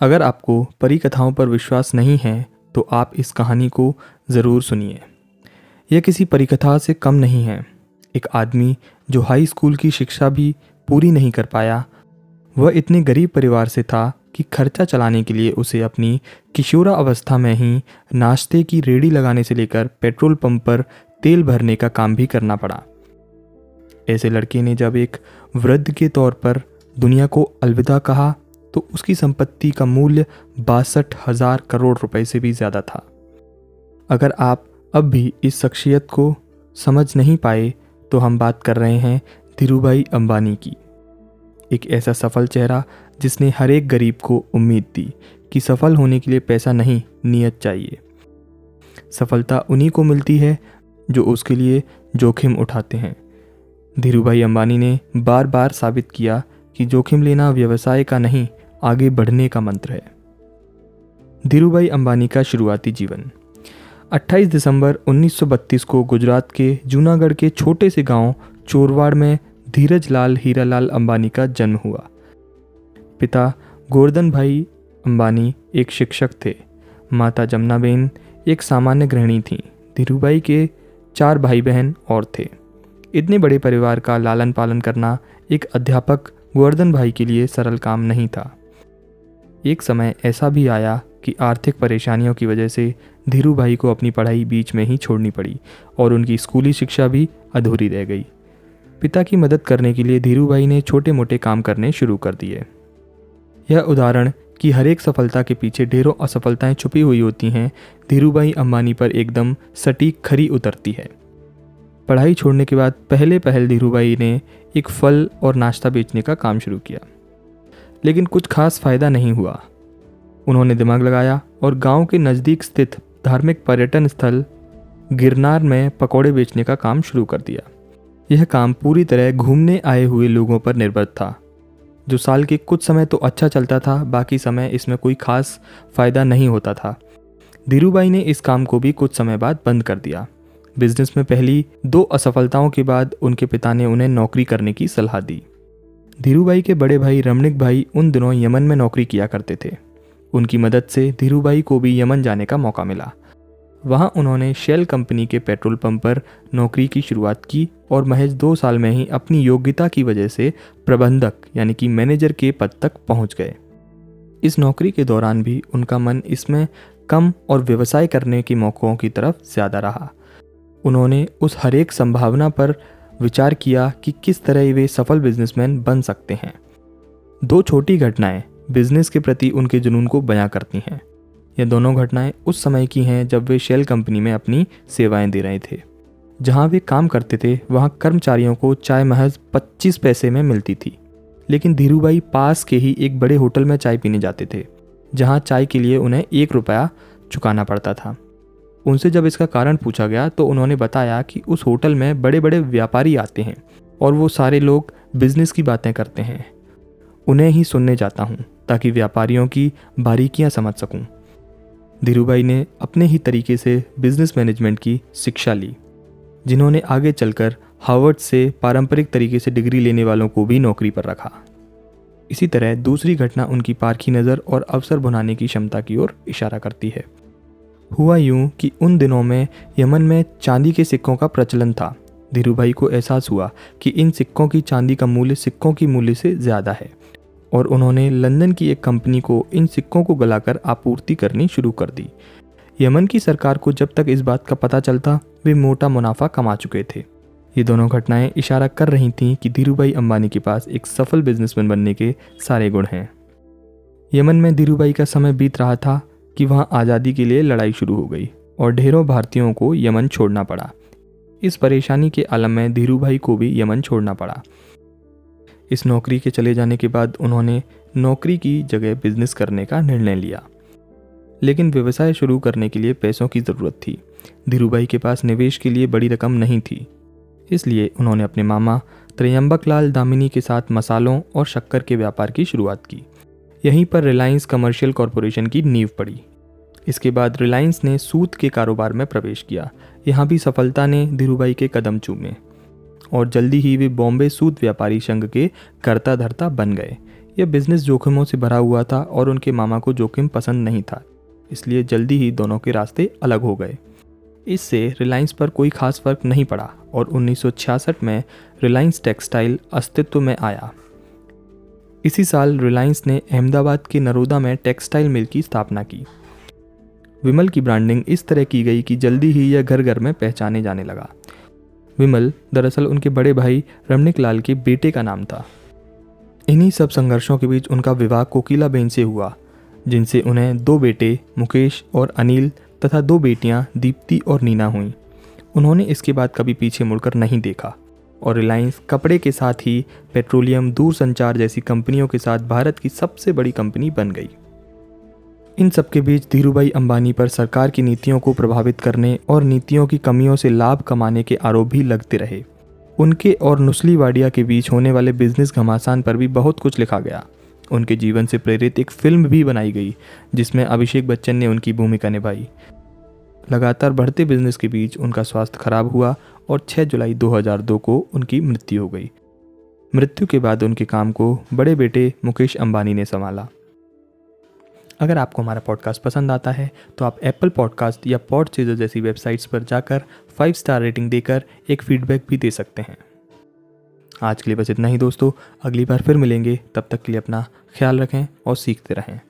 अगर आपको परी कथाओं पर विश्वास नहीं है तो आप इस कहानी को ज़रूर सुनिए। यह किसी परिकथा से कम नहीं है। एक आदमी जो हाई स्कूल की शिक्षा भी पूरी नहीं कर पाया, वह इतने गरीब परिवार से था कि खर्चा चलाने के लिए उसे अपनी किशोरा अवस्था में ही नाश्ते की रेडी लगाने से लेकर पेट्रोल पंप पर तेल भरने का काम भी करना पड़ा। ऐसे लड़के ने जब एक वृद्ध के तौर पर दुनिया को अलविदा कहा तो उसकी संपत्ति का मूल्य बासठ हज़ार करोड़ रुपए से भी ज़्यादा था। अगर आप अब भी इस शख्सियत को समझ नहीं पाए तो हम बात कर रहे हैं धीरूभाई अंबानी की। एक ऐसा सफल चेहरा जिसने हर एक गरीब को उम्मीद दी कि सफल होने के लिए पैसा नहीं, नियत चाहिए। सफलता उन्हीं को मिलती है जो उसके लिए जोखिम उठाते हैं। धीरूभाई अंबानी ने बार बार साबित किया कि जोखिम लेना व्यवसाय का नहीं आगे बढ़ने का मंत्र है। धीरूभाई अंबानी का शुरुआती जीवन। 28 दिसंबर 1932 को गुजरात के जूनागढ़ के छोटे से गाँव चोरवाड़ में धीरज लाल हीरालाल अंबानी का जन्म हुआ। पिता गोवर्धन भाई अंबानी एक शिक्षक थे। माता जमुनाबेन एक सामान्य गृहिणी थीं। धीरूभाई के चार भाई बहन और थे। इतने बड़े परिवार का लालन पालन करना एक अध्यापक गोवर्धन भाई के लिए सरल काम नहीं था। एक समय ऐसा भी आया कि आर्थिक परेशानियों की वजह से धीरू भाई को अपनी पढ़ाई बीच में ही छोड़नी पड़ी और उनकी स्कूली शिक्षा भी अधूरी रह गई। पिता की मदद करने के लिए धीरू भाई ने छोटे मोटे काम करने शुरू कर दिए। यह उदाहरण कि हर एक सफलता के पीछे ढेरों असफलताएँ छुपी हुई होती हैं धीरूभाई अंबानी पर एकदम सटीक खरी उतरती है। पढ़ाई छोड़ने के बाद पहले पहल धीरूभाई ने एक फल और नाश्ता बेचने का काम शुरू किया। लेकिन कुछ खास फ़ायदा नहीं हुआ। उन्होंने दिमाग लगाया और गाँव के नज़दीक स्थित धार्मिक पर्यटन स्थल गिरनार में पकौड़े बेचने का काम शुरू कर दिया। यह काम पूरी तरह घूमने आए हुए लोगों पर निर्भर था। जो साल के कुछ समय तो अच्छा चलता था, बाकी समय इसमें कोई खास फ़ायदा नहीं होता था। धीरूभाई ने इस काम को भी कुछ समय बाद बंद कर दिया। बिज़नेस में पहली दो असफलताओं के बाद उनके पिता ने उन्हें नौकरी करने की सलाह दी। धीरूभाई के बड़े भाई रमणिक भाई उन दिनों यमन में नौकरी किया करते थे। उनकी मदद से धीरूभाई को भी यमन जाने का मौका मिला। वहाँ उन्होंने शेल कंपनी के पेट्रोल पंप पर नौकरी की शुरुआत की और महज दो साल में ही अपनी योग्यता की वजह से प्रबंधक यानी कि मैनेजर के पद तक पहुँच गए। इस नौकरी के दौरान भी उनका मन इसमें कम और व्यवसाय करने के मौक़ों की तरफ़ ज़्यादा रहा। उन्होंने उस हरेक संभावना पर विचार किया कि किस तरह वे सफल बिजनेसमैन बन सकते हैं। दो छोटी घटनाएँ बिज़नेस के प्रति उनके जुनून को बयां करती हैं। ये दोनों घटनाएँ उस समय की हैं जब वे शेल कंपनी में अपनी सेवाएँ दे रहे थे। जहाँ वे काम करते थे, वहाँ कर्मचारियों को चाय महज 25 पैसे में मिलती थी। लेकिन धीरूभाई पास के ही एक बड़े होटल में चाय पीने जाते थे, जहाँ चाय के लिए उन्हें एक रुपया चुकाना पड़ता था। उनसे जब इसका कारण पूछा गया तो उन्होंने बताया कि उस होटल में बड़े बड़े व्यापारी आते हैं और वो सारे लोग बिज़नेस की बातें करते हैं। उन्हें ही सुनने जाता हूँ, ताकि व्यापारियों की बारीकियाँ समझ सकूँ। धीरूभाई ने अपने ही तरीके से बिज़नेस मैनेजमेंट की शिक्षा ली, जिन्होंने आगे चलकर हार्वर्ड से पारंपरिक तरीके से डिग्री लेने वालों को भी नौकरी पर रखा। इसी तरह दूसरी घटना उनकी पारखी नज़र और अवसर बनाने की क्षमता की ओर इशारा करती है। हुआ यूँ कि उन दिनों में यमन में चांदी के सिक्कों का प्रचलन था। धीरूभाई को एहसास हुआ कि इन सिक्कों की चांदी का मूल्य सिक्कों की मूल्य से ज़्यादा है और उन्होंने लंदन की एक कंपनी को इन सिक्कों को गलाकर आपूर्ति करनी शुरू कर दी। यमन की सरकार को जब तक इस बात का पता चलता, वे मोटा मुनाफा कमा चुके थे। ये दोनों घटनाएँ इशारा कर रही थीं कि धीरूभाई अंबानी के पास एक सफल बिजनेसमैन बनने के सारे गुण हैं। यमन में धीरूभाई का समय बीत रहा था कि वहाँ आज़ादी के लिए लड़ाई शुरू हो गई और ढेरों भारतीयों को यमन छोड़ना पड़ा। इस परेशानी के आलम में धीरू भाई को भी यमन छोड़ना पड़ा। इस नौकरी के चले जाने के बाद उन्होंने नौकरी की जगह बिज़नेस करने का निर्णय लिया। लेकिन व्यवसाय शुरू करने के लिए पैसों की ज़रूरत थी। धीरूभाई के पास निवेश के लिए बड़ी रकम नहीं थी। इसलिए उन्होंने अपने मामा त्रयंबक लाल दामिनी के साथ मसालों और शक्कर के व्यापार की शुरुआत की। यहीं पर रिलायंस कमर्शियल कॉरपोरेशन की नींव पड़ी। इसके बाद रिलायंस ने सूत के कारोबार में प्रवेश किया। यहाँ भी सफलता ने धीरूभाई के कदम चूमे और जल्दी ही वे बॉम्बे सूत व्यापारी संघ के करता धरता बन गए। यह बिज़नेस जोखिमों से भरा हुआ था और उनके मामा को जोखिम पसंद नहीं था, इसलिए जल्दी ही दोनों के रास्ते अलग हो गए। इससे रिलायंस पर कोई खास फ़र्क नहीं पड़ा और 1966 में रिलायंस टेक्सटाइल अस्तित्व में आया। इसी साल रिलायंस ने अहमदाबाद के नरोदा में टेक्सटाइल मिल की स्थापना की। विमल की ब्रांडिंग इस तरह की गई कि जल्दी ही यह घर घर में पहचाने जाने लगा। विमल दरअसल उनके बड़े भाई रमनिक लाल के बेटे का नाम था। इन्हीं सब संघर्षों के बीच उनका विवाह कोकिला बेन से हुआ, जिनसे उन्हें दो बेटे, मुकेश और अनिल तथा दो बेटियाँ, दीप्ति और नीना हुईं। उन्होंने इसके बाद कभी पीछे मुड़कर नहीं देखा। और रिलायंस कपड़े के साथ ही पेट्रोलियम दूरसंचार जैसी कंपनियों के साथ भारत की सबसे बड़ी कंपनी बन गई। इन सबके बीच धीरूभाई अंबानी पर सरकार की नीतियों को प्रभावित करने और नीतियों की कमियों से लाभ कमाने के आरोप भी लगते रहे। उनके और नुस्ली वाडिया के बीच होने वाले बिज़नेस घमासान पर भी बहुत कुछ लिखा गया। उनके जीवन से प्रेरित एक फ़िल्म भी बनाई गई, जिसमें अभिषेक बच्चन ने उनकी भूमिका निभाई। लगातार बढ़ते बिज़नेस के बीच उनका स्वास्थ्य खराब हुआ और 6 जुलाई 2002 को उनकी मृत्यु हो गई। मृत्यु के बाद उनके काम को बड़े बेटे मुकेश अंबानी ने संभाला। अगर आपको हमारा पॉडकास्ट पसंद आता है तो आप एप्पल पॉडकास्ट या पॉड चीज़र जैसी वेबसाइट्स पर जाकर फाइव स्टार रेटिंग देकर एक फीडबैक भी दे सकते हैं। आज के लिए बस इतना ही दोस्तों। अगली बार फिर मिलेंगे। तब तक के लिए अपना ख्याल रखें और सीखते रहें।